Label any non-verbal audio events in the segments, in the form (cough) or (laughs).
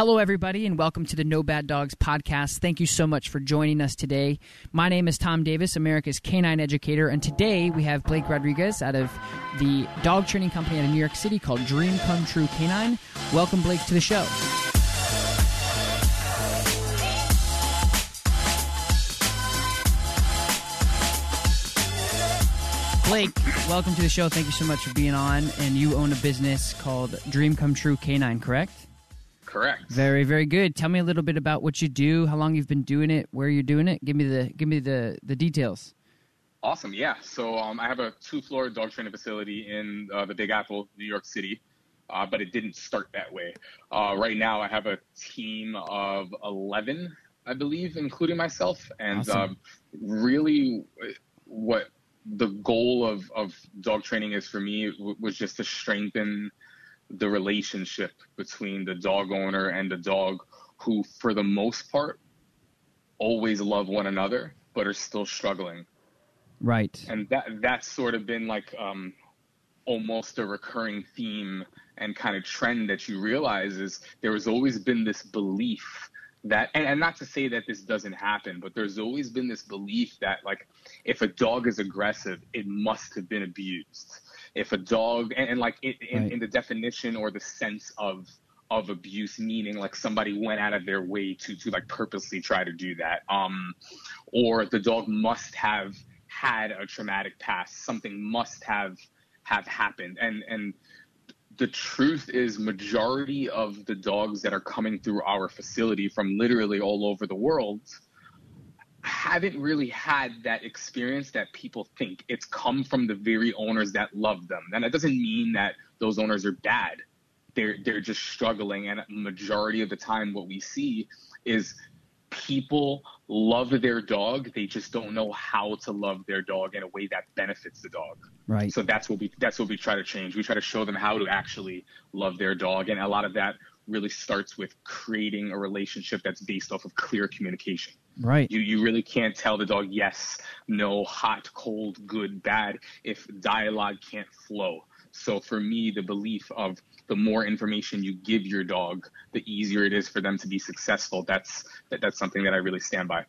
Hello, everybody, and welcome to the No Bad Dogs podcast. Thank you so much for joining us today. My name is Tom Davis, America's canine educator, and today we have Blake Rodriguez out of the dog training company out of New York City called Dream Come True Canine. Welcome, Blake, to the show. Blake, welcome to the show. Thank you so much for being on. And you own a business called Dream Come True Canine, correct? Correct. Very, very good. Tell me a little bit about what you do, how long you've been doing it, where you're doing it. Give me the give me the the details. Awesome. Yeah. So um, I have a two-floor dog training facility in uh, the Big Apple, New York City, uh, but it didn't start that way. Uh, right now, I have a team of 11, I believe, including myself, and Awesome. um, really, what the goal of of dog training is for me w- was just to strengthen the relationship between the dog owner and the dog who for the most part always love one another but are still struggling Right. and that that's sort of been like um almost a recurring theme and kind of trend that you realize is there has always been this belief that and, and not to say that this doesn't happen but there's always been this belief that like if a dog is aggressive it must have been abused if a dog and, and like it, in, Right. in the definition or the sense of of abuse meaning like somebody went out of their way to to like purposely try to do that um or the dog must have had a traumatic past something must have have happened and and the truth is majority of the dogs that are coming through our facility from literally all over the world haven't really had that experience that people think. It's come from the very owners that love them. And that doesn't mean that those owners are bad. They're they're just struggling and majority of the time what we see is people love their dog. They just don't know how to love their dog in a way that benefits the dog. Right. so that's what we that's what we try to change. We try to show them how to actually love their dog and a lot of that really starts with creating a relationship that's based off of clear communication right. you you really can't tell the dog yes no hot cold good bad if dialogue can't flow. So for me the belief of the more information you give your dog the easier it is for them to be successful. That's that, that's something that i really stand by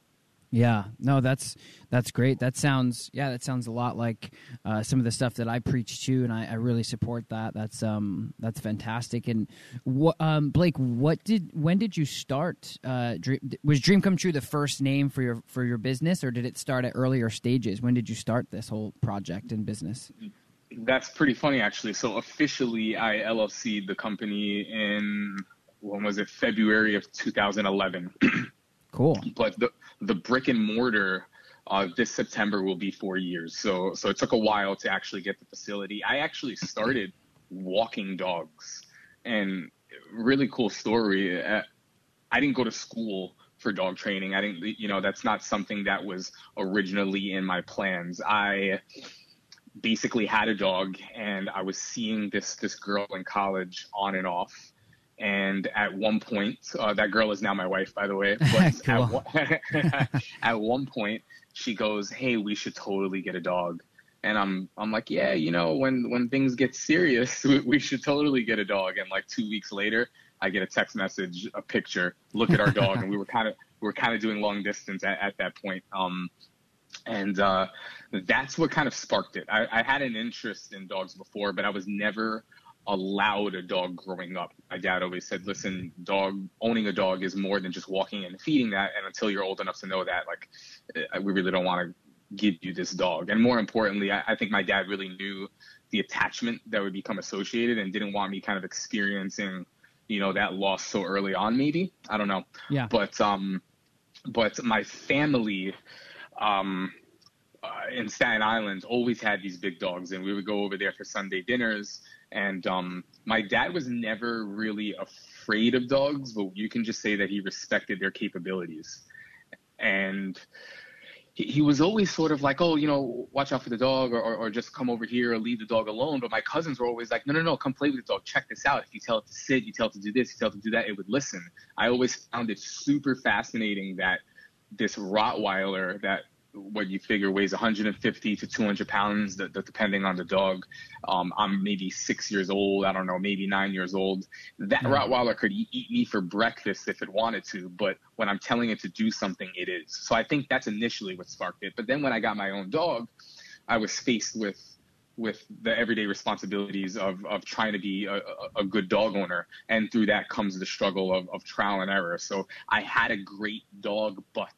Yeah. No, that's that's great. That sounds yeah, that sounds a lot like uh, some of the stuff that I preach too, and I, I really support that. That's um that's fantastic. And what um Blake, what did when did you start? Uh, Dream, was Dream Come True the first name for your for your business, or did it start at earlier stages? When did you start this whole project and business? That's pretty funny, actually. So officially, I LLC'd the company in when was it? February of 2011. (clears throat) Cool. but the the brick and mortar uh, this September will be four years. So so it took a while to actually get the facility. I actually (laughs) started walking dogs, and really cool story. Uh, I didn't go to school for dog training. I didn't, you know, that's not something that was originally in my plans. I basically had a dog, and I was seeing this this girl in college on and off. And at one point, uh, that girl is now my wife, by the way. (laughs) But Cool. at, one, (laughs) at one point, she goes, "Hey, we should totally get a dog." And I'm I'm like, "Yeah, you know, when when things get serious, (laughs) we, we should totally get a dog." And like two weeks later, I get a text message, a picture, look at our dog, and we were kind of we were kind of doing long distance at, at that point. Um, and uh, that's what kind of sparked it. I, I had an interest in dogs before, but I was never allowed a dog growing up. My dad always said, "Listen, dog owning a dog is more than just walking and feeding that. And until you're old enough to know that, like, we really don't want to give you this dog. And more importantly, I, I think my dad really knew the attachment that would become associated and didn't want me kind of experiencing, you know, that loss so early on. Maybe I don't know. Yeah. But um, but my family, um, uh, in Staten Island always had these big dogs, and we would go over there for Sunday dinners. And um, my dad was never really afraid of dogs, but you can just say that he respected their capabilities. And he, he was always sort of like, oh, you know, watch out for the dog, or, or, or just come over here or leave the dog alone. But my cousins were always like, no, no, no, come play with the dog. Check this out. If you tell it to sit, you tell it to do this, you tell it to do that, it would listen. I always found it super fascinating that this Rottweiler that what you figure weighs 150 to 200 pounds, the, the, depending on the dog. Um, I'm maybe six years old. I don't know, maybe nine years old. That mm-hmm. Rottweiler could eat, eat me for breakfast if it wanted to, but when I'm telling it to do something, it is. So I think that's initially what sparked it. But then when I got my own dog, I was faced with with the everyday responsibilities of, of trying to be a, a, good dog owner. And through that comes the struggle of, of trial and error. So I had a great dog, but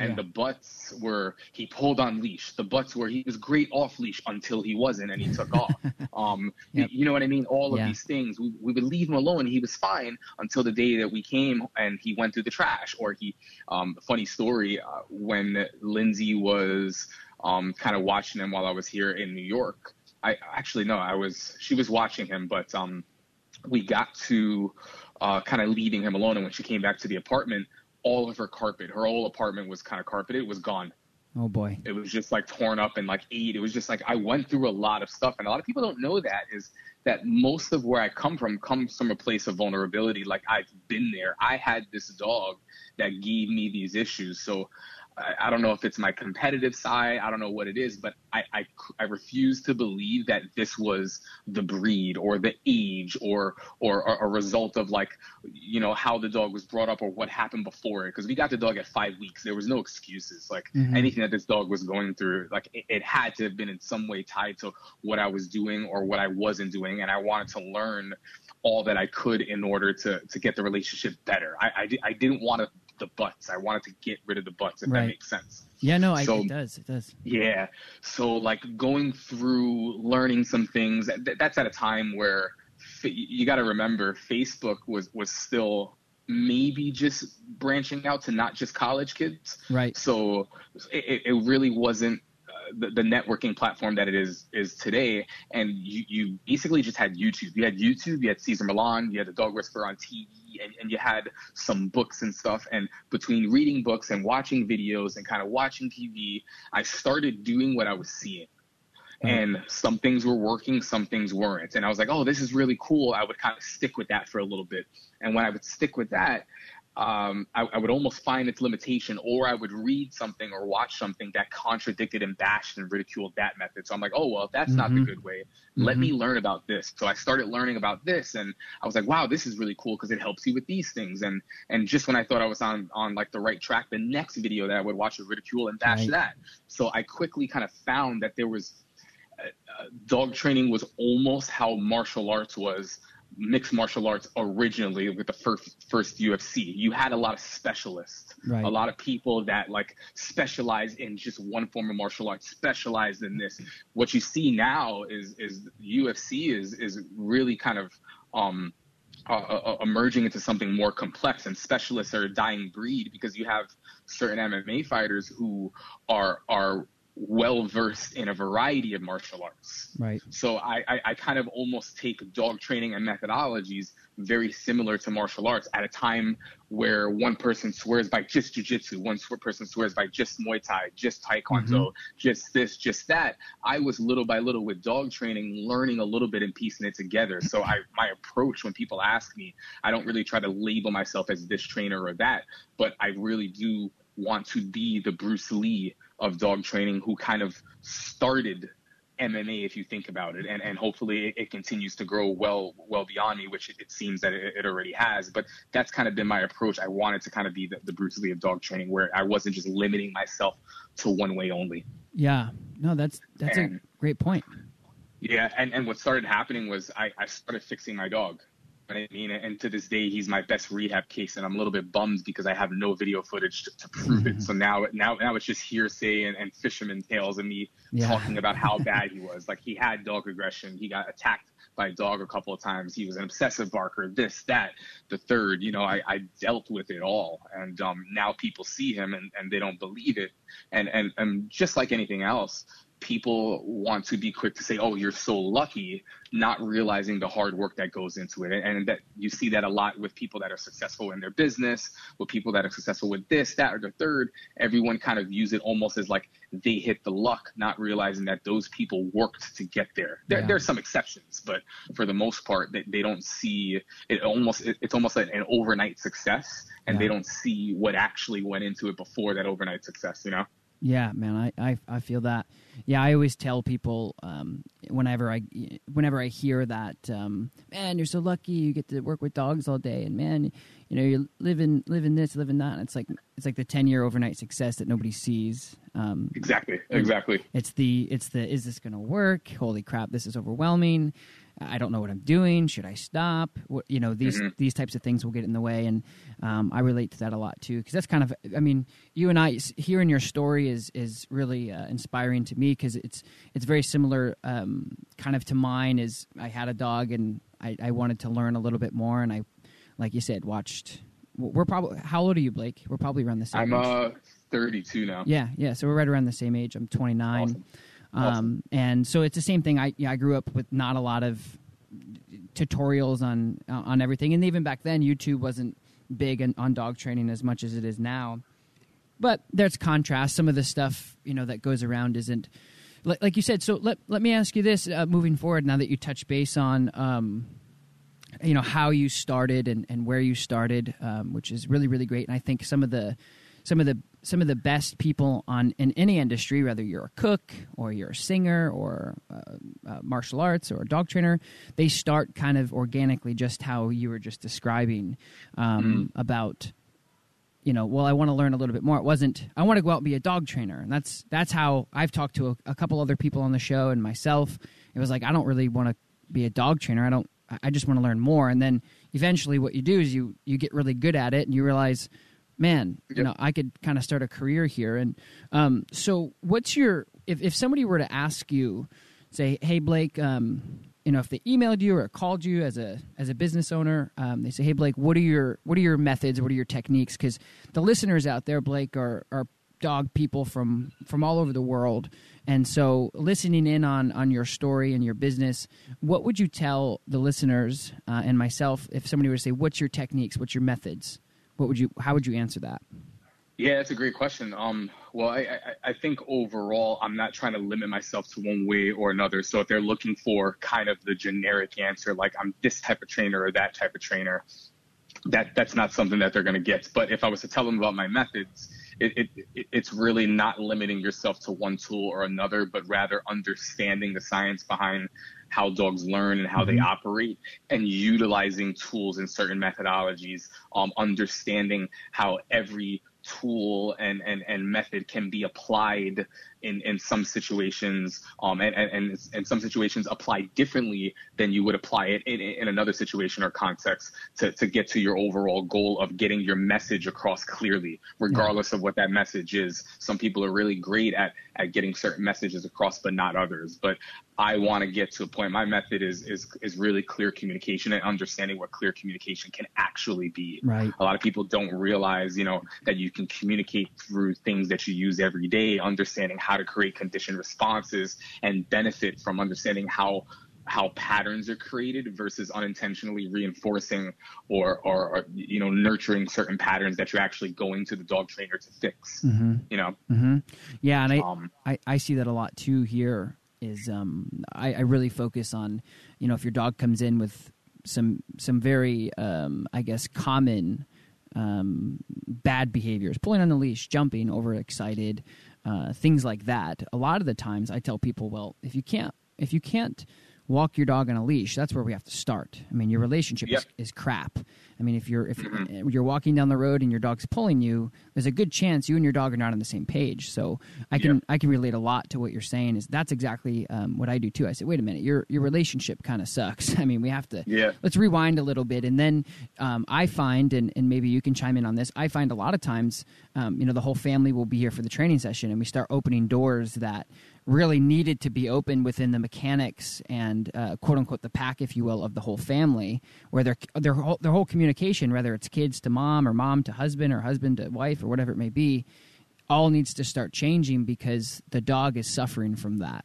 and yeah. the butts were he pulled on leash. The butts were he was great off leash until he wasn't and he took off. (laughs) Um, yep. you know what I mean? All of these things we, we would leave him alone. He was fine until the day that we came and he went through the trash. Or he, um, funny story, uh, when Lindsay was um, kind of watching him while I was here in New York. I actually no, I was she was watching him, but um, we got to uh, kind of leaving him alone. And when she came back to the apartment, all of her carpet, her whole apartment was kind of carpeted, was gone. Oh boy. It was just like torn up and like ate. It was just like I went through a lot of stuff. And a lot of people don't know that is that most of where I come from comes from a place of vulnerability. Like I've been there. I had this dog that gave me these issues. So I, don't know if it's my competitive side. I don't know what it is, but I, I, I, refuse to believe that this was the breed or the age or, or, or a result of like, you know, how the dog was brought up or what happened before it. Cause we got the dog at five weeks. There was no excuses. Like mm-hmm. anything that this dog was going through, like it, it had to have been in some way tied to what I was doing or what I wasn't doing. And I wanted to learn all that I could in order to, to get the relationship better. I, I, I didn't want to the butts. I wanted to get rid of the butts, if right. that makes sense. Yeah, no, I, it does. It does. Yeah. So, like going through learning some things, that, that's at a time where you got to remember Facebook was was still maybe just branching out to not just college kids. Right. So it, it really wasn't the, the, networking platform that it is is today. And you, you basically just had YouTube. You had YouTube, you had Cesar Millan, you had the Dog Whisperer on TV, and, and you had some books and stuff. And between reading books and watching videos and kind of watching TV, I started doing what I was seeing. Mm-hmm. And some things were working, some things weren't. And I was like, oh, this is really cool. I would kind of stick with that for a little bit. And when I would stick with that, um, I, I, would almost find its limitation, or I would read something or watch something that contradicted and bashed and ridiculed that method. So I'm like, oh well, that's mm-hmm. not the mm-hmm. good way. Let mm-hmm. me learn about this. So I started learning about this, and I was like, wow, this is really cool because it helps you with these things. And and just when I thought I was on on like the right track, the next video that I would watch would ridicule and bash right. that. So I quickly kind of found that there was uh, uh dog training was almost how martial arts was mixed martial arts originally with the first first UFC. You had a lot of specialists, right. a lot of people that like specialize in just one form of martial arts, specialized in this. What you see now is is UFC is is really kind of um, uh, uh, emerging into something more complex, and specialists are a dying breed because you have certain MMA fighters who are are well versed in a variety of martial arts. Right. So I, I, I, kind of almost take dog training and methodologies very similar to martial arts at a time where one person swears by just jujitsu, one person swears by just Muay Thai, just Taekwondo, mm-hmm. just this, just that. I was little by little with dog training, learning a little bit and piecing it together. So I, my approach when people ask me, I don't really try to label myself as this trainer or that, but I really do want to be the Bruce Lee of dog training who kind of started MMA if you think about it, and and hopefully it, it continues to grow well well beyond me, which it, it seems that it, it, already has. But that's kind of been my approach. I wanted to kind of be the, the Bruce Lee of dog training, where I wasn't just limiting myself to one way only. Yeah, no, that's that's and, a great point. Yeah, and, and what started happening was I, I started fixing my dog. I mean, and to this day, he's my best rehab case, and I'm a little bit bummed because I have no video footage to, to prove it. So now, now, now it's just hearsay and, and fisherman tales and me yeah. talking about how (laughs) bad he was. Like he had dog aggression. He got attacked by a dog a couple of times. He was an obsessive barker. This, that, the third. You know, I, I dealt with it all, and um, now people see him and, and they don't believe it. And and and just like anything else, people want to be quick to say, "Oh, you're so lucky," not realizing the hard work that goes into it, and that you see that a lot with people that are successful in their business, with people that are successful with this, that, or the third. Everyone kind of views it almost as like they hit the luck, not realizing that those people worked to get there. There, yeah. there are some exceptions, but for the most part, they, they don't see it. Almost, it, it's almost like an overnight success, and yeah. they don't see what actually went into it before that overnight success. You know. Yeah, man, I, I, I feel that. Yeah, I always tell people um, whenever I whenever I hear that, um, man, you're so lucky you get to work with dogs all day, and man, you know, you're living living this, living that. And it's like it's like the ten year overnight success that nobody sees. Um, exactly, exactly. It's the it's the is this going to work? Holy crap, this is overwhelming. I don't know what I'm doing. Should I stop? What, you know, these mm-hmm. these types of things will get in the way, and um, I relate to that a lot too. Because that's kind of, I mean, you and I hearing your story is is really uh, inspiring to me because it's it's very similar, um, kind of to mine. Is I had a dog and I, I wanted to learn a little bit more, and I, like you said, watched. We're probably how old are you, Blake? We're probably around the same. Age. I'm age. uh 32 now. Yeah, yeah. So we're right around the same age. I'm 29. Awesome. Um, and so it's the same thing. I yeah, I grew up with not a lot of tutorials on on everything, and even back then, YouTube wasn't big on, on dog training as much as it is now. But there's contrast. Some of the stuff you know that goes around isn't like, like you said. So let let me ask you this: uh, moving forward, now that you touch base on. Um, you know how you started and, and where you started, um, which is really really great. And I think some of the some of the some of the best people on in any industry, whether you're a cook or you're a singer or uh, uh, martial arts or a dog trainer, they start kind of organically, just how you were just describing um, mm. about. You know, well, I want to learn a little bit more. It wasn't. I want to go out and be a dog trainer, and that's that's how I've talked to a, a couple other people on the show and myself. It was like I don't really want to be a dog trainer. I don't. I just want to learn more, and then eventually, what you do is you you get really good at it, and you realize man, yep. you know, I could kind of start a career here. And um, so, what's your if if somebody were to ask you, say, hey Blake, um, you know, if they emailed you or called you as a as a business owner, um, they say, hey Blake, what are your what are your methods? What are your techniques? Because the listeners out there, Blake, are are dog people from from all over the world and so listening in on on your story and your business what would you tell the listeners uh, and myself if somebody were to say what's your techniques what's your methods what would you? How would you answer that? Yeah, that's a great question. Um, well, I, I, I, think overall, I'm not trying to limit myself to one way or another. So if they're looking for kind of the generic answer, like I'm this type of trainer or that type of trainer, that that's not something that they're going to get. But if I was to tell them about my methods, it, it, it's really not limiting yourself to one tool or another, but rather understanding the science behind how dogs learn and how mm-hmm. they operate and utilizing tools and certain methodologies, um, understanding how every tool and, and, and method can be applied in, in some situations um, and, and, and some situations apply differently than you would apply it in, in another situation or context to, to get to your overall goal of getting your message across clearly, regardless yeah. of what that message is. Some people are really great at, at getting certain messages across, but not others. But I want to get to a point. My method is, is, is really clear communication and understanding what clear communication can actually be. Right. A lot of people don't realize, you know, that you can communicate through things that you use every day, understanding how how to create conditioned responses and benefit from understanding how how patterns are created versus unintentionally reinforcing or, or, or, you know nurturing certain patterns that you're actually going to the dog trainer to fix mm-hmm. you know mm-hmm. yeah and I, um, I, I see that a lot too here is um I, I really focus on you know if your dog comes in with some some very um i guess common um, bad behaviors, pulling on the leash, jumping, overexcited, uh, things like that. A lot of the times, I tell people, well, if you can't, if you can't walk your dog on a leash, that's where we have to start. I mean, your relationship yep. is, is, crap. I mean, if you're if Mm-hmm. you're walking down the road and your dog's pulling you, there's a good chance you and your dog are not on the same page. So I can Yep. I can relate a lot to what you're saying. Is that's exactly um, what I do too. I say, wait a minute, your your relationship kind of sucks. (laughs) I mean, we have to Yeah. let's rewind a little bit and then um, i find and, and maybe you can chime in on this i find a lot of times um, you know the whole family will be here for the training session and we start opening doors that really needed to be open within the mechanics and uh, quote unquote the pack if you will of the whole family where their their whole, their whole communication whether it's kids to mom or mom to husband or husband to wife or whatever it may be all needs to start changing because the dog is suffering from that.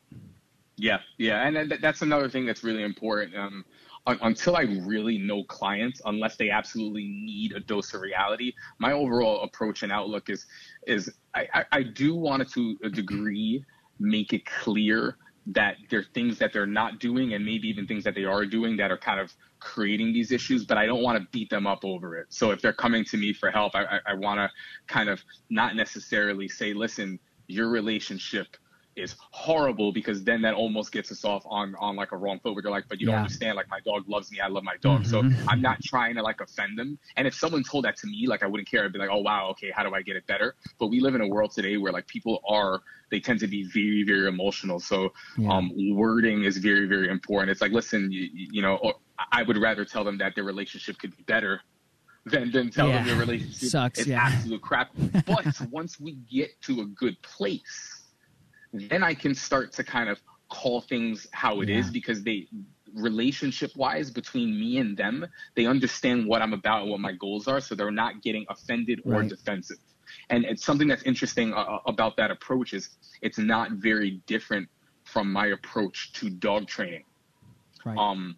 Yeah, yeah, and that's another thing that's really important. Um, until I really know clients, unless they absolutely need a dose of reality, my overall approach and outlook is is I, I, I do want to to a degree make it clear that there are things that they're not doing and maybe even things that they are doing that are kind of creating these issues, but I don't want to beat them up over it. So if they're coming to me for help, I, I, I want to kind of not necessarily say, listen, your relationship is horrible because then that almost gets us off on on like a wrong foot where they're like, but you Yeah. don't understand, like my dog loves me, I love my dog. So I'm not trying to like offend them. And if someone told that to me, like I wouldn't care. I'd be like, oh wow, okay, how do I get it better? But we live in a world today where like people are they tend to be very very emotional. So Yeah. um, wording is very very important. It's like listen, you, you know, or I would rather tell them that their relationship could be better than than tell them Yeah. their relationship Sucks, is yeah. absolute crap. But once we get to a good place, then I can start to kind of call things how it is Yeah. because they relationship wise between me and them, they understand what I'm about and what my goals are, so they're not getting offended or Right. defensive. And it's something that's interesting uh, about that approach is it's not very different from my approach to dog training right um,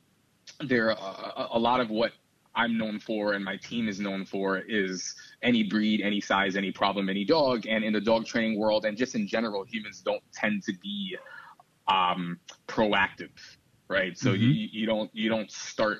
there a, a lot of what I'm known for and my team is known for is any breed, any size, any problem, any dog. And in the dog training world, and just in general, humans don't tend to be um, proactive, right? So you, you don't you don't start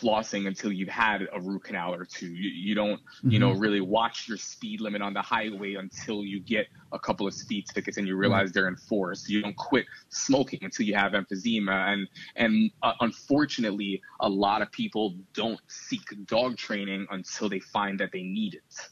flossing until you've had a root canal or two. You, you don't you know really watch your speed limit on the highway until you get a couple of speed tickets and you realize they're enforced. You don't quit smoking until you have emphysema. And and uh, unfortunately, a lot of people don't seek dog training until they find that they need it.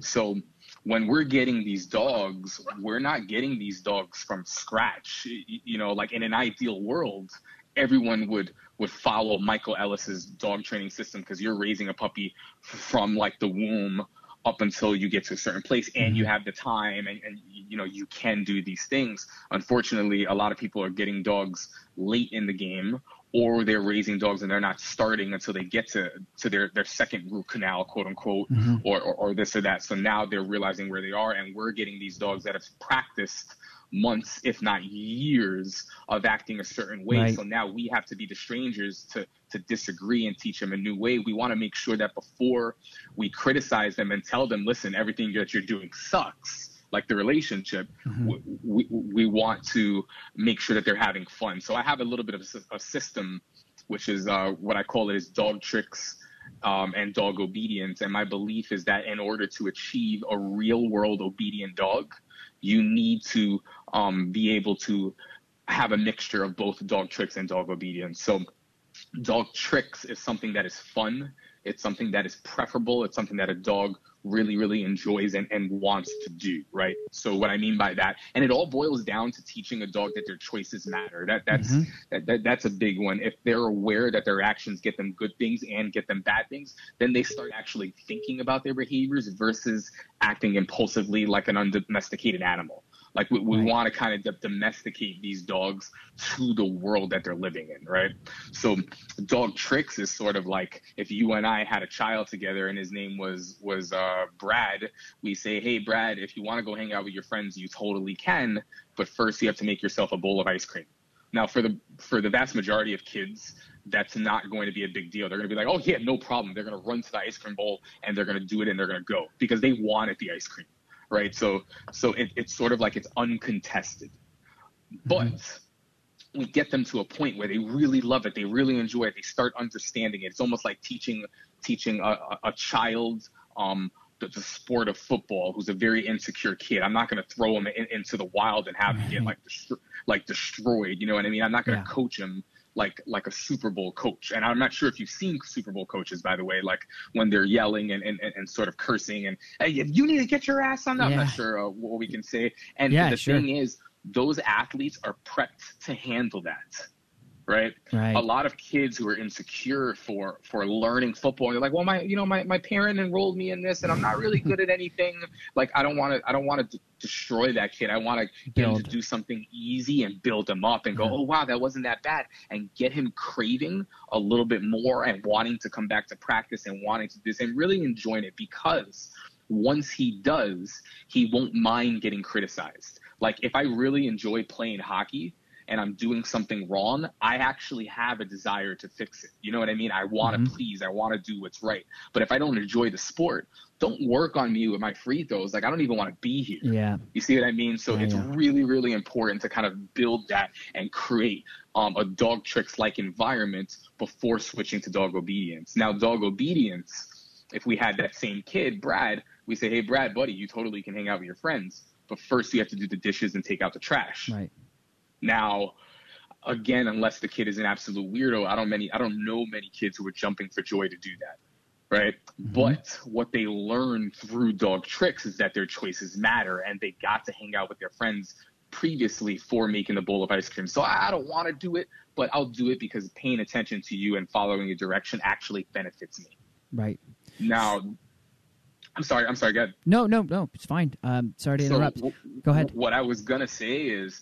So when we're getting these dogs, we're not getting these dogs from scratch. You know, like in an ideal world, everyone would would follow Michael Ellis's dog training system because you're raising a puppy from like the womb up until you get to a certain place and you mm-hmm. have the time and, and you know you can do these things. Unfortunately a lot of people are getting dogs late in the game or they're raising dogs and they're not starting until they get to to their their second root canal quote unquote mm-hmm. or, or or this or that. So now they're realizing where they are and we're getting these dogs that have practiced months if not years of acting a certain way. Right. so now we have to be the strangers to to disagree and teach them a new way. We want to make sure that before we criticize them and tell them listen everything that you're doing sucks like the relationship we, we, we want to make sure that they're having fun. So i have a little bit of a, a system which is uh, what i call it is dog tricks um, and dog obedience. And my belief is that in order to achieve a real world obedient dog you need to um, be able to have a mixture of both dog tricks and dog obedience so dog tricks is something that is fun. It's something that is preferable. It's something that a dog really, really enjoys and, and wants to do, right? So what I mean by that, and it all boils down to teaching a dog that their choices matter. That that's mm-hmm. that, that that's a big one. If they're aware that their actions get them good things and get them bad things, then they start actually thinking about their behaviors versus acting impulsively like an undomesticated animal. Like we, we Right. want to kind of domesticate these dogs to the world that they're living in, right? So dog tricks is sort of like if you and I had a child together and his name was was uh, Brad, we say, hey Brad, if you want to go hang out with your friends, you totally can, but first you have to make yourself a bowl of ice cream. Now for the for the vast majority of kids, that's not going to be a big deal. They're going to be like, oh yeah, no problem. They're going to run to the ice cream bowl and they're going to do it and they're going to go because they wanted the ice cream, right? So so it, it's sort of like it's uncontested, but we get them to a point where they really love it, they really enjoy it, they start understanding it. It's almost like teaching teaching a, a, child um, the, the sport of football who's a very insecure kid. I'm not going to throw him in, into the wild and have him get like destro- like destroyed. You know what I mean? I'm not going to Yeah. coach him like like a Super Bowl coach. And I'm not sure if you've seen Super Bowl coaches, by the way, like when they're yelling and, and, and sort of cursing and hey, you need to get your ass on. Yeah. I'm not sure uh, what we can say. And yeah, the sure. thing is, those athletes are prepped to handle that right? right? A lot of kids who are insecure for for learning football, they're like, well, my you know my my parent enrolled me in this, and I'm not really good at anything. (laughs) Like I don't want to I don't want to d- destroy that kid. I want to get him to do something easy and build him up and go, yeah. oh wow, that wasn't that bad, and get him craving a little bit more and wanting to come back to practice and wanting to do this and really enjoying it because once he does, he won't mind getting criticized. Like if I really enjoy playing hockey, and I'm doing something wrong, I actually have a desire to fix it. You know what I mean? I want to mm-hmm. please, I want to do what's right. But if I don't enjoy the sport, don't work on me with my free throws. Like I don't even want to be here. Yeah. You see what I mean? So yeah, it's yeah. really, really important to kind of build that and create um, a dog tricks like environment before switching to dog obedience. Now, dog obedience, if we had that same kid, Brad, we say, hey, Brad, buddy, you totally can hang out with your friends. But first, you have to do the dishes and take out the trash. Right. Now, again, unless the kid is an absolute weirdo, I don't many I don't know many kids who are jumping for joy to do that. Right. Mm-hmm. But what they learn through dog tricks is that their choices matter and they got to hang out with their friends previously for making the bowl of ice cream. So I don't want to do it, but I'll do it because paying attention to you and following your direction actually benefits me. Right. Now, I'm sorry. I'm sorry. Go ahead. No, no, no. It's fine. Um, sorry to interrupt. So, Go ahead. What I was gonna say is,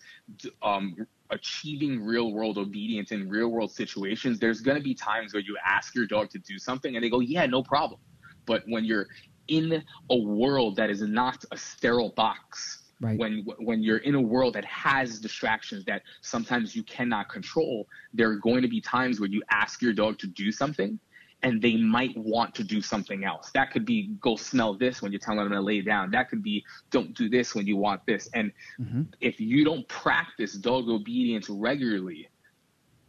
um, achieving real world obedience in real world situations. There's gonna be times where you ask your dog to do something and they go, "Yeah, no problem." But when you're in a world that is not a sterile box, Right. When when you're in a world that has distractions that sometimes you cannot control, there are going to be times where you ask your dog to do something and they might want to do something else. That could be go smell this when you're telling them to lay down. That could be don't do this when you want this. And mm-hmm. if you don't practice dog obedience regularly,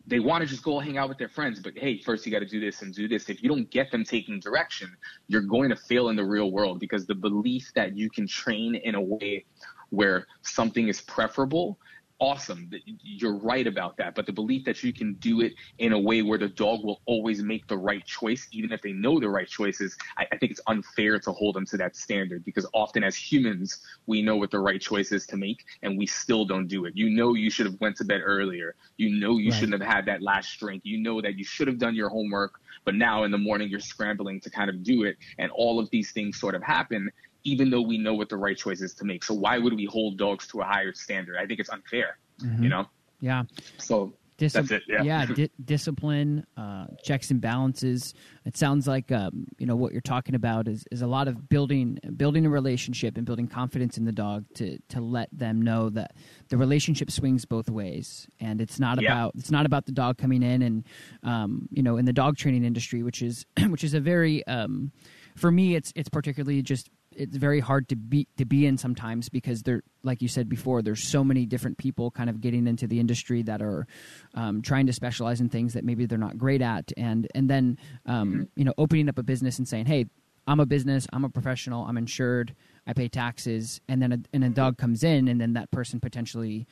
they want to just go hang out with their friends, but hey, first you got to do this and do this. If you don't get them taking direction, you're going to fail in the real world because the belief that you can train in a way where something is preferable awesome. You're right about that. But the belief that you can do it in a way where the dog will always make the right choice, even if they know the right choices, I, I think it's unfair to hold them to that standard because often as humans, we know what the right choice is to make and we still don't do it. You know you should have went to bed earlier. You know you right. shouldn't have had that last drink. You know that you should have done your homework, but now in the morning you're scrambling to kind of do it. And all of these things sort of happen even though we know what the right choice is to make. So why would we hold dogs to a higher standard? I think it's unfair. Mm-hmm. You know. Yeah. So Dis- That's it. Yeah. yeah di- (laughs) discipline, uh, checks and balances. It sounds like um, you know what you're talking about is, is a lot of building building a relationship and building confidence in the dog to to let them know that the relationship swings both ways, and it's not yeah. about it's not about the dog coming in and um, you know in the dog training industry, which is (clears throat) which is a very um, for me it's it's particularly just it's very hard to be to be in sometimes because there like you said before there's so many different people kind of getting into the industry that are um, trying to specialize in things that maybe they're not great at and and then um, you know opening up a business and saying hey i'm a business i'm a professional i'm insured i pay taxes and then a, and a dog comes in and then that person potentially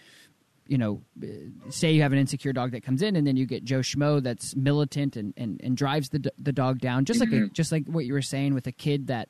you know, say you have an insecure dog that comes in, and then you get Joe Schmo that's militant and, and, and drives the the dog down, just mm-hmm. like a, mm-hmm. just like what you were saying with a kid that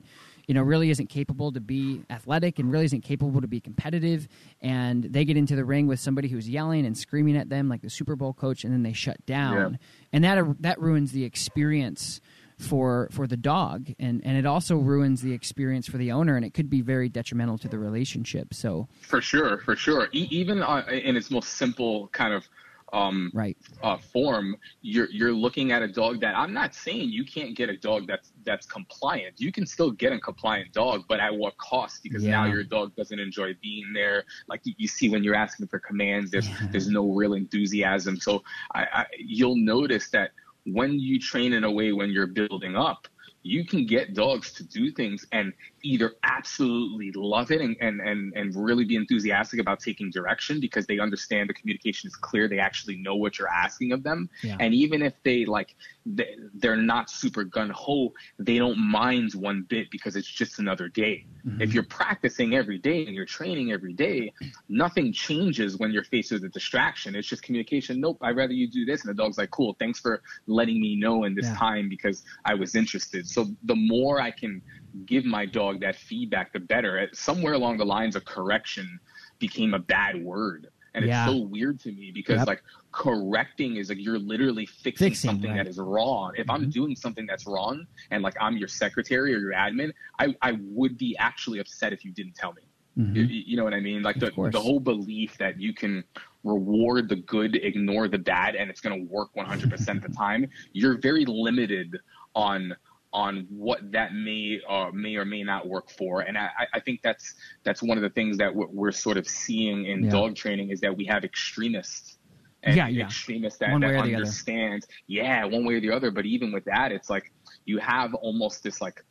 you know, really isn't capable to be athletic and really isn't capable to be competitive. And they get into the ring with somebody who's yelling and screaming at them like the Super Bowl coach, and then they shut down. Yeah. And that that ruins the experience for for the dog, and and it also ruins the experience for the owner, and it could be very detrimental to the relationship. So for sure, for sure, e- even uh, in its most simple kind of um, right uh, form, you're you're looking at a dog that I'm not saying you can't get a dog that's that's compliant. You can still get a compliant dog, but at what cost? Because yeah. now your dog doesn't enjoy being there. Like you, you see when you're asking for commands, there's yeah. there's no real enthusiasm. So I, I, you'll notice that when you train in a way when you're building up, you can get dogs to do things and either absolutely love it and, and, and, and really be enthusiastic about taking direction because they understand the communication is clear. They actually know what you're asking of them. Yeah. And even if they like, they're not super gun ho, they don't mind one bit because it's just another day. Mm-hmm. If you're practicing every day and you're training every day, nothing changes when you're faced with a distraction. It's just communication. Nope, I'd rather you do this. And the dog's like, cool, thanks for letting me know in this yeah. time because I was interested. So the more I can give my dog that feedback, the better. Somewhere along the lines of correction became a bad word and yeah. it's so weird to me because yep. like correcting is like you're literally fixing, fixing something right. that is wrong if mm-hmm. i'm doing something that's wrong and like i'm your secretary or your admin i i would be actually upset if you didn't tell me mm-hmm. you, you, know what i mean like the, the whole belief that you can reward the good ignore the bad and it's going to work 100% of the time you're very limited on on what that may uh, may or may not work for. And I, I think that's that's one of the things that we're sort of seeing in yeah. dog training is that we have extremists. And yeah, yeah. extremists that, that understand, yeah, one way or the other. But even with that, it's like you have almost this like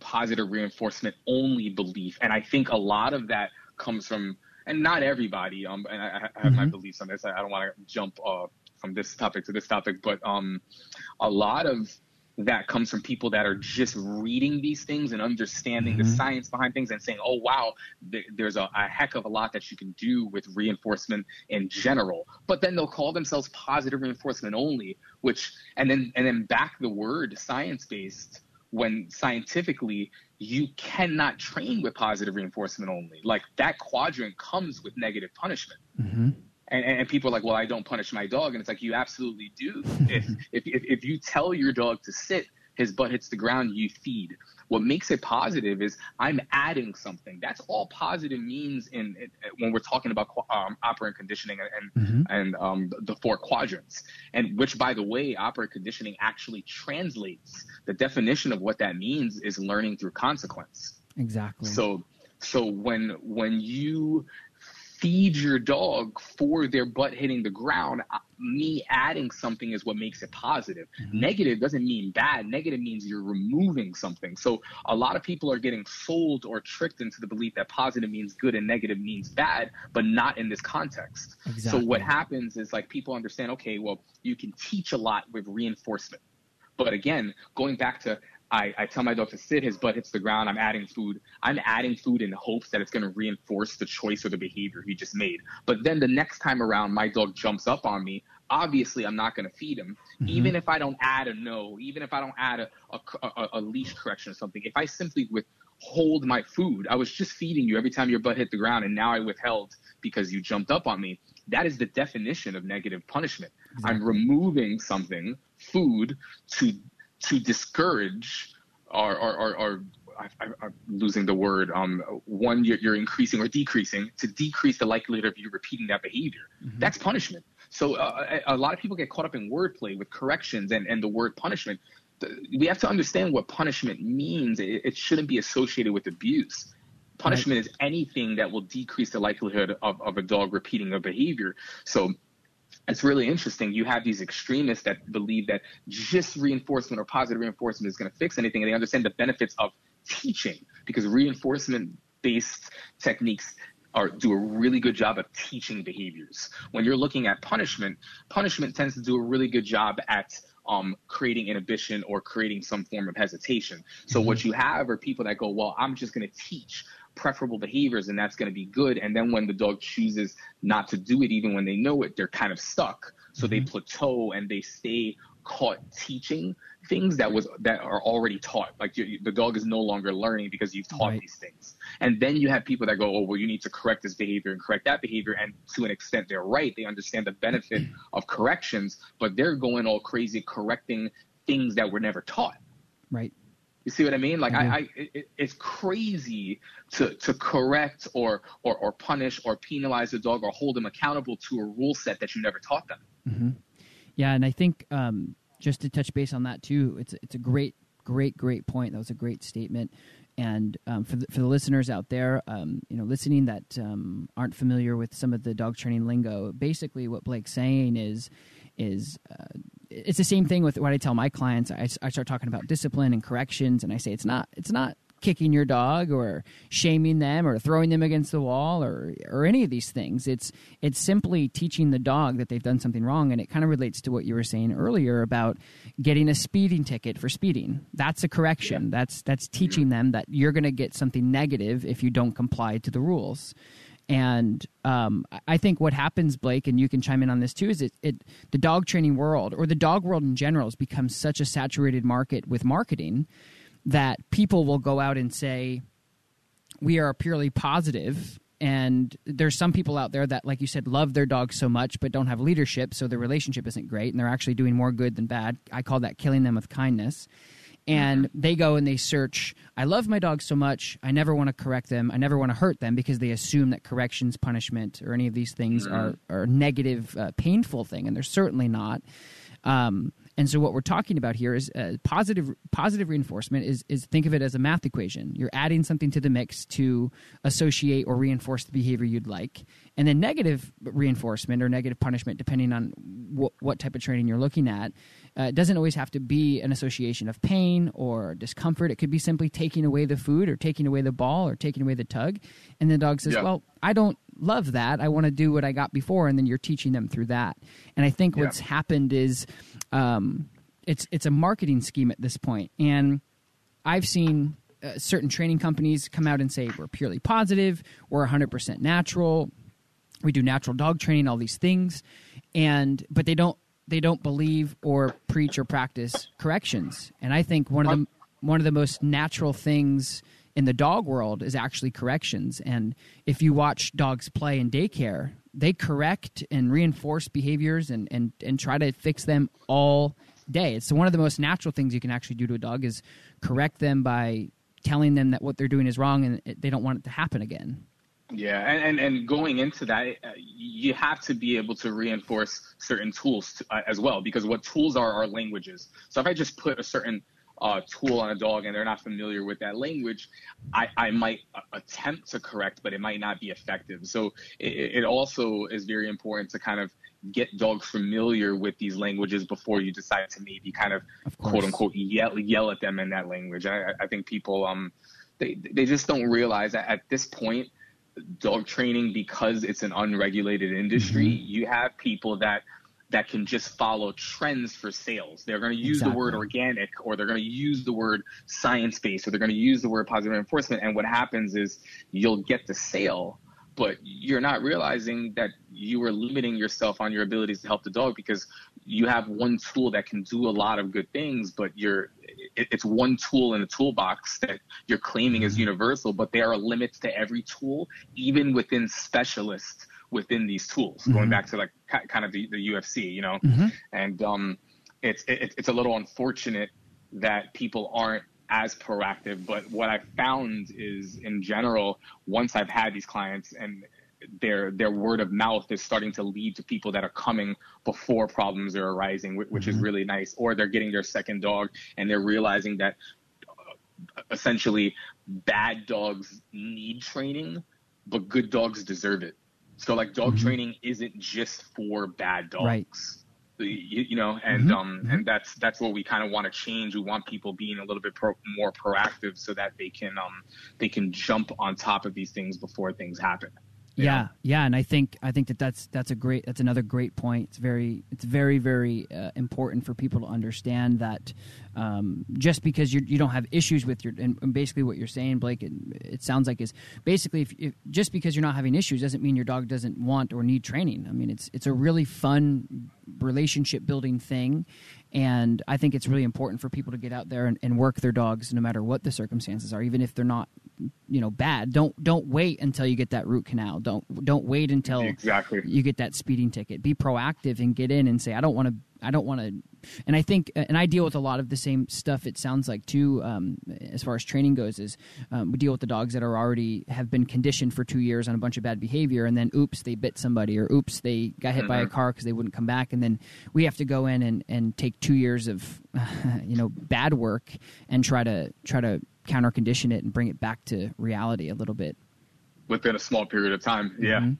positive reinforcement only belief, and I think a lot of that comes from, and not everybody. Um, and I, I have mm-hmm. my beliefs on this. I, I don't want to jump uh, from this topic to this topic, but um, a lot of that comes from people that are just reading these things and understanding mm-hmm. the science behind things and saying, oh, wow, th- there's a, a, heck of a lot that you can do with reinforcement in general. But then they'll call themselves positive reinforcement only, which, and then, and then back the word science based when scientifically you cannot train with positive reinforcement only. Like that quadrant comes with negative punishment. Mm-hmm and, and people are like, well, I don't punish my dog. And it's like, you absolutely do. (laughs) if, if, if you tell your dog to sit, his butt hits the ground, you feed. What makes it positive is I'm adding something. That's all positive means in, in when we're talking about um, operant conditioning and mm-hmm. and um, the four quadrants. And which, by the way, operant conditioning actually translates. The definition of what that means is learning through consequence. Exactly. So so when when you feed your dog for their butt hitting the ground, uh, me adding something is what makes it positive. Mm-hmm. Negative doesn't mean bad. Negative means you're removing something. So a lot of people are getting sold or tricked into the belief that positive means good and negative means bad, but not in this context. Exactly. So what happens is like people understand, okay, well, you can teach a lot with reinforcement. But again, going back to I, I tell my dog to sit, his butt hits the ground, I'm adding food. I'm adding food in hopes that it's going to reinforce the choice or the behavior he just made. But then the next time around, my dog jumps up on me. Obviously, I'm not going to feed him, mm-hmm. even if I don't add a no, even if I don't add a, a, a, a leash correction or something. If I simply withhold my food, I was just feeding you every time your butt hit the ground, and now I withheld because you jumped up on me. That is the definition of negative punishment. Exactly. I'm removing something, food, to to discourage or, or, or, or I, am losing the word. Um, one, you're, you're, increasing or decreasing to decrease the likelihood of you repeating that behavior. Mm-hmm. That's punishment. So uh, a, a, lot of people get caught up in wordplay with corrections and, and the word punishment. We have to understand what punishment means. It, it shouldn't be associated with abuse. Punishment right. is anything that will decrease the likelihood of, of a dog repeating a behavior. So it's really interesting. You have these extremists that believe that just reinforcement or positive reinforcement is going to fix anything, and they understand the benefits of teaching because reinforcement based techniques are do a really good job of teaching behaviors. When you're looking at punishment, punishment tends to do a really good job at um, creating inhibition or creating some form of hesitation. So mm-hmm. what you have are people that go, well, I'm just going to teach preferable behaviors and that's going to be good. And then when the dog chooses not to do it, even when they know it, they're kind of stuck. So mm-hmm. they plateau and they stay caught teaching things that was that are already taught. Like you, the dog is no longer learning because you've taught right. these things. And then you have people that go, oh well, you need to correct this behavior and correct that behavior. And to an extent, they're right. They understand the benefit of corrections, but they're going all crazy correcting things that were never taught. Right. You see what I mean? Like mm-hmm. I, I it, it's crazy to to correct or, or or punish or penalize a dog or hold them accountable to a rule set that you never taught them. Mm-hmm. Yeah, and I think um, just to touch base on that too, it's it's a great, great, great point. That was a great statement. And um, for the, for the listeners out there, um, you know, listening that um, aren't familiar with some of the dog training lingo, basically what Blake's saying is is uh, it's the same thing with what I tell my clients. I, I start talking about discipline and corrections, and I say it's not it's not kicking your dog or shaming them or throwing them against the wall or or any of these things. It's it's simply teaching the dog that they've done something wrong, and it kind of relates to what you were saying earlier about getting a speeding ticket for speeding. That's a correction. Yeah. That's that's teaching them that you're going to get something negative if you don't comply to the rules. And um, I think what happens, Blake, and you can chime in on this too, is it, it the dog training world or the dog world in general has become such a saturated market with marketing that people will go out and say we are purely positive. And there's some people out there that like you said love their dog so much but don't have leadership so their relationship isn't great and they're actually doing more good than bad. I call that killing them with kindness and they go and they search i love my dog so much i never want to correct them i never want to hurt them because they assume that corrections punishment or any of these things mm-hmm. are, are a negative uh, painful thing and they're certainly not um, and so what we're talking about here is uh, positive positive reinforcement is is think of it as a math equation. You're adding something to the mix to associate or reinforce the behavior you'd like. And then negative reinforcement or negative punishment depending on wh- what type of training you're looking at uh, doesn't always have to be an association of pain or discomfort. It could be simply taking away the food or taking away the ball or taking away the tug. And the dog says, Well, I don't love that. I want to do what I got before. And then you're teaching them through that. And I think what's happened is um, it's, it's a marketing scheme at this point. And I've seen uh, certain training companies come out and say, We're purely positive, we're 100% natural, we do natural dog training, all these things. And, but they don't they don't believe or preach or practice corrections. And I think one of the one of the most natural things in the dog world is actually corrections. And if you watch dogs play in daycare, they correct and reinforce behaviors and, and, and try to fix them all day. It's one of the most natural things you can actually do to a dog is correct them by telling them that what they're doing is wrong and they don't want it to happen again. Yeah, and, and, and going into that, uh, you have to be able to reinforce certain tools to, uh, as well, because what tools are are languages. So if I just put a certain uh, tool on a dog and they're not familiar with that language, I, I might attempt to correct, but it might not be effective. So it, it also is very important to kind of get dogs familiar with these languages before you decide to maybe kind of, of quote unquote yell yell at them in that language. I, I think people um they they just don't realize that at this point dog training because it's an unregulated industry mm-hmm. you have people that that can just follow trends for sales they're going to use exactly. the word organic or they're going to use the word science based or they're going to use the word positive reinforcement and what happens is you'll get the sale but you're not realizing that you are limiting yourself on your abilities to help the dog because you have one tool that can do a lot of good things but you're it's one tool in a toolbox that you're claiming is mm-hmm. universal but there are limits to every tool even within specialists within these tools mm-hmm. going back to like kind of the, the ufc you know mm-hmm. and um it's it, it's a little unfortunate that people aren't as proactive. But what I found is, in general, once I've had these clients and their their word of mouth is starting to lead to people that are coming before problems are arising, which, mm-hmm. is really nice. Or they're getting their second dog and they're realizing that uh, essentially bad dogs need training, but good dogs deserve it. So like dog mm-hmm. training isn't just for bad dogs. Right you, you know, and mm-hmm. um, mm-hmm. and that's that's what we kind of want to change. We want people being a little bit pro- more proactive so that they can um they can jump on top of these things before things happen. Yeah, know? yeah, and I think I think that that's that's a great that's another great point. It's very it's very very uh, important for people to understand that um, just because you you don't have issues with your and, basically what you're saying, Blake, it, it sounds like is basically if, if, just because you're not having issues doesn't mean your dog doesn't want or need training. I mean, it's it's a really fun relationship building thing, and I think it's really important for people to get out there and, and work their dogs no matter what the circumstances are, even if they're not you know bad. Don't don't wait until you get that root canal. Don't don't wait until exactly. you get that speeding ticket. Be proactive and get in and say i don't want to i don't want to and i think and i deal with a lot of the same stuff it sounds like too um, as far as training goes is um, we deal with the dogs that are already have been conditioned for two years on a bunch of bad behavior and then oops they bit somebody or oops they got hit mm-hmm. by a mm-hmm. car because they wouldn't come back and then we have to go in and, and take two years of (laughs) you know bad work and try to try to counter condition it and bring it back to reality a little bit within a small period of time. Yeah. Mm-hmm.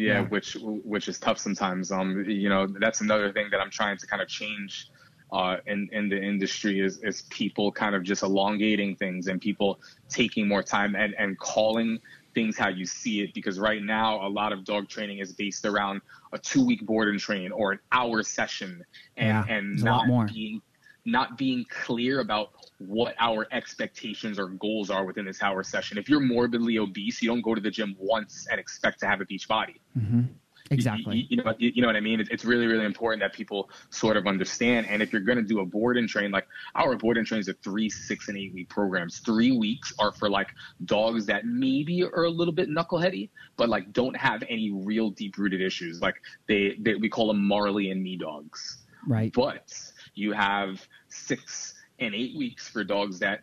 Yeah, yeah, which which is tough sometimes. Um, you know, that's another thing that I'm trying to kind of change uh, in in the industry is is people kind of just elongating things and people taking more time and and calling things how you see it because right now a lot of dog training is based around a two week board and train or an hour session and Yeah, and there's a lot not more. being not being clear about what our expectations or goals are within this hour session. If you're morbidly obese, you don't go to the gym once and expect to have a beach body. Mm-hmm. Exactly. You, you know, you, you know what I mean? It's, it's really, really important that people sort of understand. And if you're going to do a board and train, like our board and trains are three, six, and eight week programs. Three weeks are for like dogs that maybe are a little bit knuckleheady, but like don't have any real deep rooted issues. Like they, they, we call them Marley and me dogs. right. But you have six and eight weeks for dogs that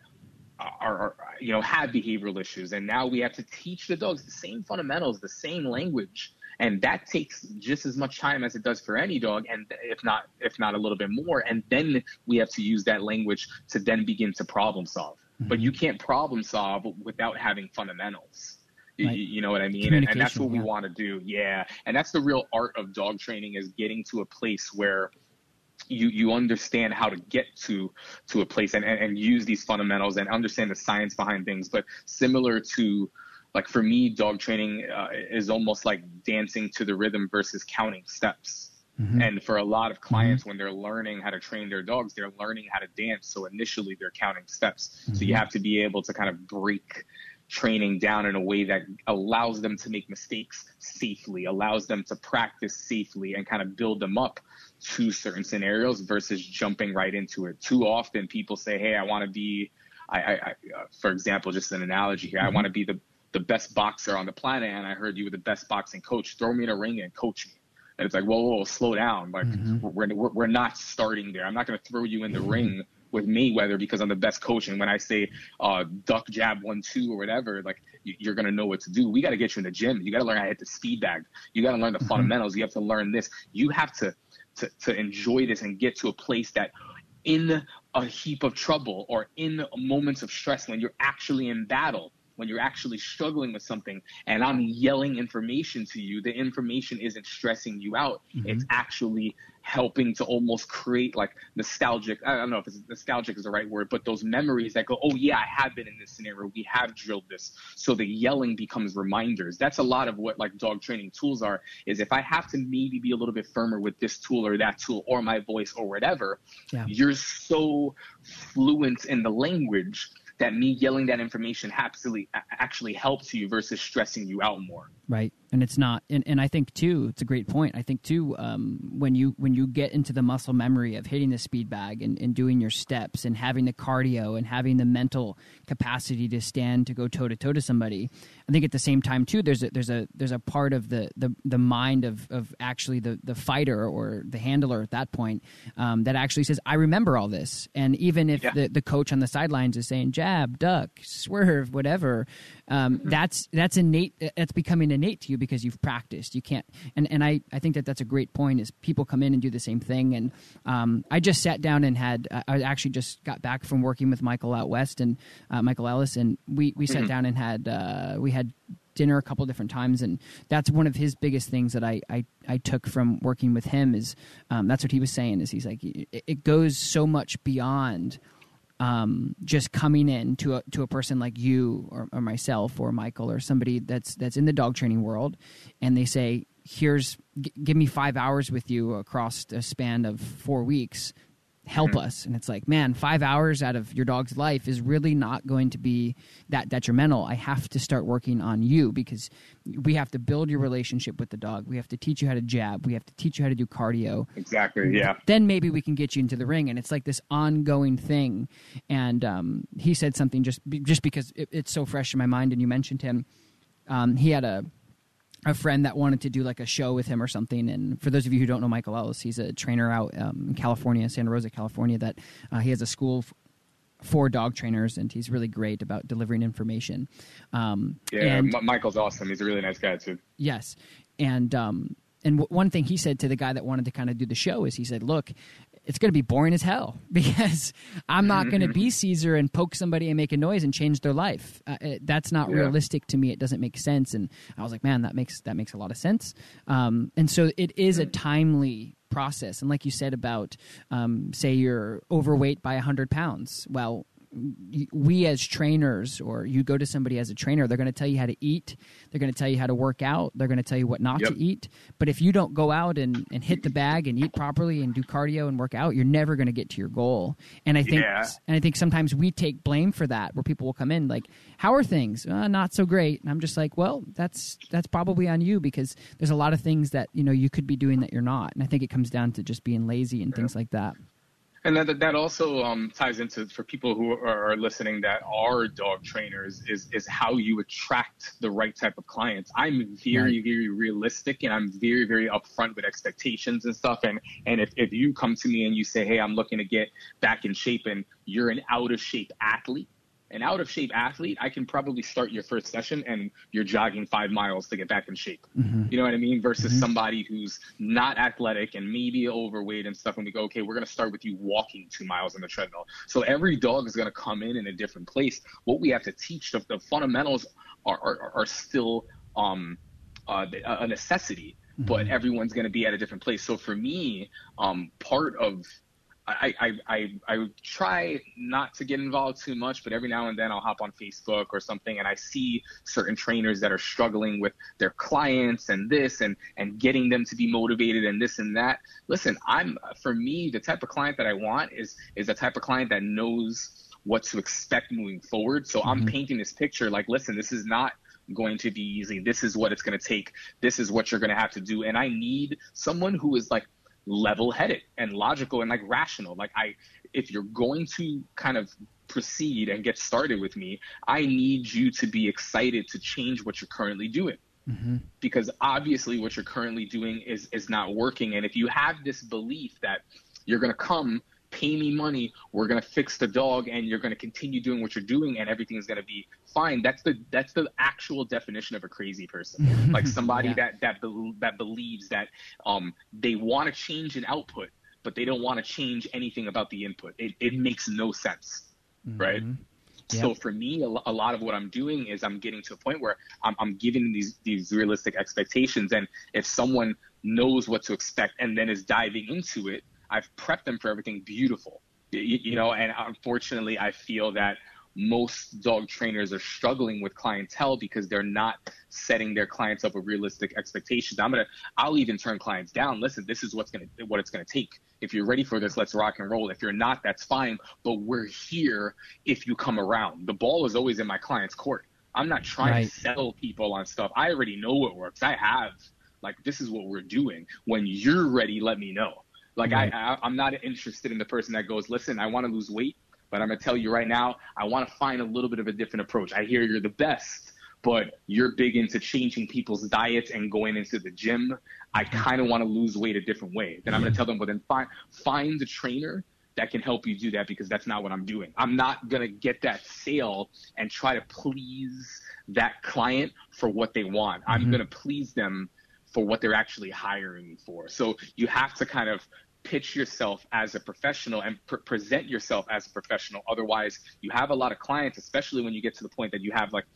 are, are, you know have behavioral issues. And now we have to teach the dogs the same fundamentals the same language. And that takes just as much time as it does for any dog and if not if not a little bit more. And then we have to use that language to then begin to problem solve. But mm-hmm. you can't problem solve without having fundamentals. You- Right. you know what i mean? And, and that's what we want to do. Yeah. And that's the real art of dog training is getting to a place where you you understand how to get to to a place and, and, and use these fundamentals and understand the science behind things. But similar to like for me dog training uh, is almost like dancing to the rhythm versus counting steps. Mhm. and for a lot of clients when they're learning how to train their dogs they're learning how to dance. So initially they're counting steps. So you Mhm. have to be able to kind of break training down in a way that allows them to make mistakes safely allows them to practice safely and kind of build them up to certain scenarios versus jumping right into it. Too often people say, "Hey, I want to be," I, I, I for example, just an analogy here. I want to be the the best boxer on the planet, and I heard you were the best boxing coach. Throw me in a ring and coach me. And it's like, whoa, whoa, whoa slow down. Like Mhm. we're, we're we're not starting there. I'm not going to throw you in the ring with Mayweather because I'm the best coach. And when I say uh, duck, jab, one, two, or whatever, like you- you're going to know what to do. We got to get you in the gym. You got to learn how to hit the speed bag. You got to learn the fundamentals. You have to learn this. You have to, to to enjoy this and get to a place that in a heap of trouble or in moments of stress when you're actually in battle when you're actually struggling with something and i'm yelling information to you the information isn't stressing you out. Mm-hmm. It's actually helping to almost create like nostalgic i don't know if it's nostalgic is the right word but those memories that go oh yeah i have been in this scenario. We have drilled this. So the yelling becomes reminders. That's a lot of what like dog training tools are is if i have to maybe be a little bit firmer with this tool or that tool or my voice or whatever Yeah. you're so fluent in the language that me yelling that information absolutely actually helps you versus stressing you out more. Right and it's not and, and i think too it's a great point. I think too um, when you when you get into the muscle memory of hitting the speed bag and, and doing your steps and having the cardio and having the mental capacity to stand to go toe to toe to somebody i think at the same time too there's a there's a there's a part of the the, the mind of of actually the the fighter or the handler at that point um, that actually says i remember all this. And even if Yeah. the, the coach on the sidelines is saying jab duck swerve whatever um, that's that's innate that's becoming innate to you because you've practiced. You can't and and i i think that that's a great point is people come in and do the same thing. And um, i just sat down and had i I actually just got back from working with michael out west and uh, michael ellis. And we we sat down and had uh, we had dinner a couple different times. And that's one of his biggest things that I, I, I took from working with him is um, that's what he was saying is he's like it, it goes so much beyond um, just coming in to a, to a person like you or, or myself or Michael or somebody that's that's in the dog training world, and they say, "Here's g- give me five hours with you across a span of four weeks." Help us, and it's like, man, five hours out of your dog's life is really not going to be that detrimental. I have to start working on you because we have to build your relationship with the dog. We have to teach you how to jab. We have to teach you how to do cardio. Exactly yeah. Then maybe we can get you into the ring. And it's like this ongoing thing. And um, he said something just just because it, it's so fresh in my mind. And you mentioned him. Um, he had a a friend that wanted to do like a show with him or something. And for those of you who don't know michael ellis he's a trainer out um, in california santa rosa california that uh, he has a school f- for dog trainers and he's really great about delivering information. Um, yeah and M- michael's awesome. He's a really nice guy too. Yes, and um, and w- one thing he said to the guy that wanted to kind of do the show is he said, "Look, it's going to be boring as hell (laughs) because I'm not going to be Cesar and poke somebody and make a noise and change their life. Uh, it, that's not Yeah. realistic to me. It doesn't make sense." And I was like, "Man, that makes that makes a lot of sense." Um, and so it is a timely process. And like you said about, um, say, you're overweight by 100 pounds. Well, we as trainers or you go to somebody as a trainer they're going to tell you how to eat they're going to tell you how to work out they're going to tell you what not yep. to eat. But if you don't go out and, and hit the bag and eat properly and do cardio and work out you're never going to get to your goal. And i think yeah. and i think sometimes we take blame for that where people will come in like how are things? Uh, not so great. And i'm just like well that's that's probably on you because there's a lot of things that you know you could be doing that you're not. And i think it comes down to just being lazy and things like that and that that also um, ties into for people who are listening that are dog trainers is is how you attract the right type of clients. I'm very right. very realistic and I'm very very upfront with expectations and stuff. And and if if you come to me and you say, hey, I'm looking to get back in shape, and you're an out of shape athlete, an out of shape athlete, I can probably start your first session and you're jogging five miles to get back in shape. Mm-hmm. You know what I mean? Versus mm-hmm. somebody who's not athletic and maybe overweight and stuff. And we go, okay, we're going to start with you walking two miles on the treadmill. So every dog is going to come in in a different place. What we have to teach, the, the fundamentals are, are, are still um, uh, a necessity, mm-hmm. but everyone's going to be at a different place. So for me, um, part of I, I, I, I try not to get involved too much, but every now and then I'll hop on Facebook or something and I see certain trainers that are struggling with their clients and this and, and getting them to be motivated and this and that. Listen, I'm, for me, the type of client that I want is, is the type of client that knows what to expect moving forward. So mm-hmm. I'm painting this picture like, listen, this is not going to be easy. This is what it's going to take. This is what you're going to have to do. And I need someone who is like level headed and logical and like rational. Like I, if you're going to kind of proceed and get started with me, I need you to be excited to change what you're currently doing. Mm-hmm. Because obviously what you're currently doing is is not working. And if you have this belief that you're gonna come pay me money we're going to fix the dog and you're going to continue doing what you're doing and everything is going to be fine that's the that's the actual definition of a crazy person (laughs) like somebody yeah. that that be, that believes that um they want to change an output but they don't want to change anything about the input it, it makes no sense mm-hmm. right. So for me, a, lot of what I'm doing is I'm getting to a point where I'm, I'm giving these these realistic expectations, and if someone knows what to expect and then is diving into it, I've prepped them for everything beautiful. You, you know, and unfortunately, I feel that most dog trainers are struggling with clientele because they're not setting their clients up with realistic expectations. I'm gonna, I'll even turn clients down. Listen, this is what's gonna, what it's gonna take. If you're ready for this, let's rock and roll. If you're not, that's fine. But we're here if you come around. The ball is always in my client's court. I'm not trying right. to sell people on stuff. I already know what works. I have like this is what we're doing. When you're ready, let me know. Like right. I, I, I'm not interested in the person that goes, listen, I want to lose weight, but I'm gonna tell you right now, I want to find a little bit of a different approach. I hear you're the best, but you're big into changing people's diets and going into the gym. I kind of want to lose weight a different way. Then I'm gonna tell them, well, then find find the trainer that can help you do that because that's not what I'm doing. I'm not gonna get that sale and try to please that client for what they want. Mm-hmm. I'm gonna please them for what they're actually hiring me for. So you have to kind of pitch yourself as a professional and pr- present yourself as a professional. Otherwise, you have a lot of clients, especially when you get to the point that you have like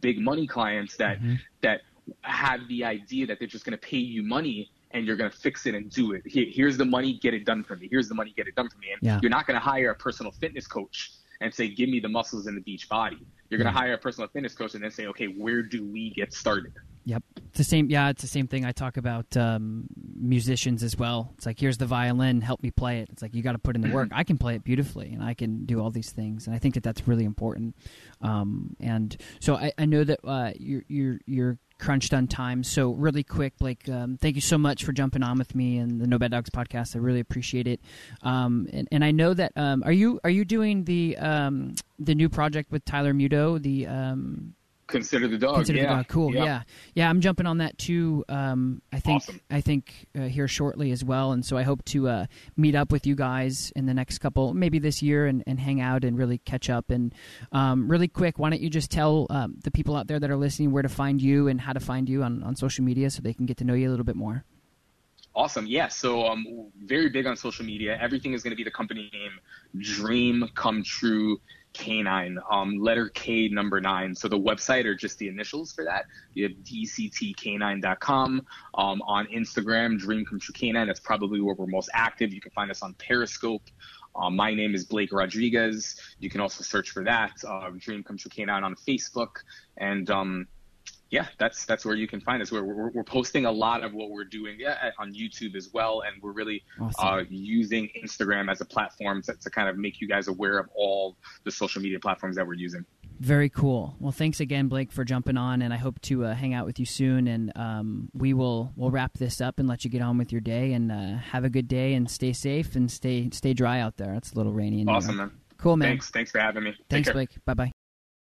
big money clients that mm-hmm. that have the idea that they're just going to pay you money and you're going to fix it and do it. Here, here's the money, get it done for me. Here's the money, get it done for me. And yeah. you're not going to hire a personal fitness coach and say, give me the muscles in the beach body. You're going to hire a personal fitness coach and then say, okay, where do we get started? Yep, it's the same. Yeah, it's the same thing. I talk about um, musicians as well. It's like here's the violin, help me play it. It's like you got to put in the work. I can play it beautifully, and I can do all these things, and I think that that's really important. Um, and so I, I know that uh, you're you're you're crunched on time. So really quick, like um, thank you so much for jumping on with me and the No Bad Dogs podcast. I really appreciate it. Um, and, and, I know that um, are you are you doing the um, the new project with Tyler Muto the um, Consider the dog. Consider yeah. the dog. Cool. Yep. Yeah. Yeah. I'm jumping on that too. Um, I think. Awesome. I think uh, here shortly as well, and so I hope to uh, meet up with you guys in the next couple, maybe this year, and, and hang out and really catch up. And um, really quick, why don't you just tell um, the people out there that are listening where to find you and how to find you on on social media so they can get to know you a little bit more. Awesome. Yeah. So um, very big on social media. Everything is going to be the company name, Dream Come True K9, um, letter K number nine. So the website are just the initials for that. You have dctk9.com. Um, on Instagram, Dream Come True K9. That's probably where we're most active. You can find us on Periscope. Uh, my name is Blake Rodriguez. You can also search for that. Uh, Dream Come True K9 on Facebook. And um, yeah, that's that's where you can find us. We're, we're, we're posting a lot of what we're doing yeah, on YouTube as well, and we're really awesome. uh, using Instagram as a platform to, to kind of make you guys aware of all the social media platforms that we're using. Very cool. Well, thanks again, Blake, for jumping on, and I hope to uh, hang out with you soon. And um, we will we'll wrap this up and let you get on with your day. And uh, have a good day, and stay safe and stay stay dry out there. It's a little rainy. In awesome, man. Cool, man. Thanks. Thanks for having me. Thanks, Blake. Bye bye.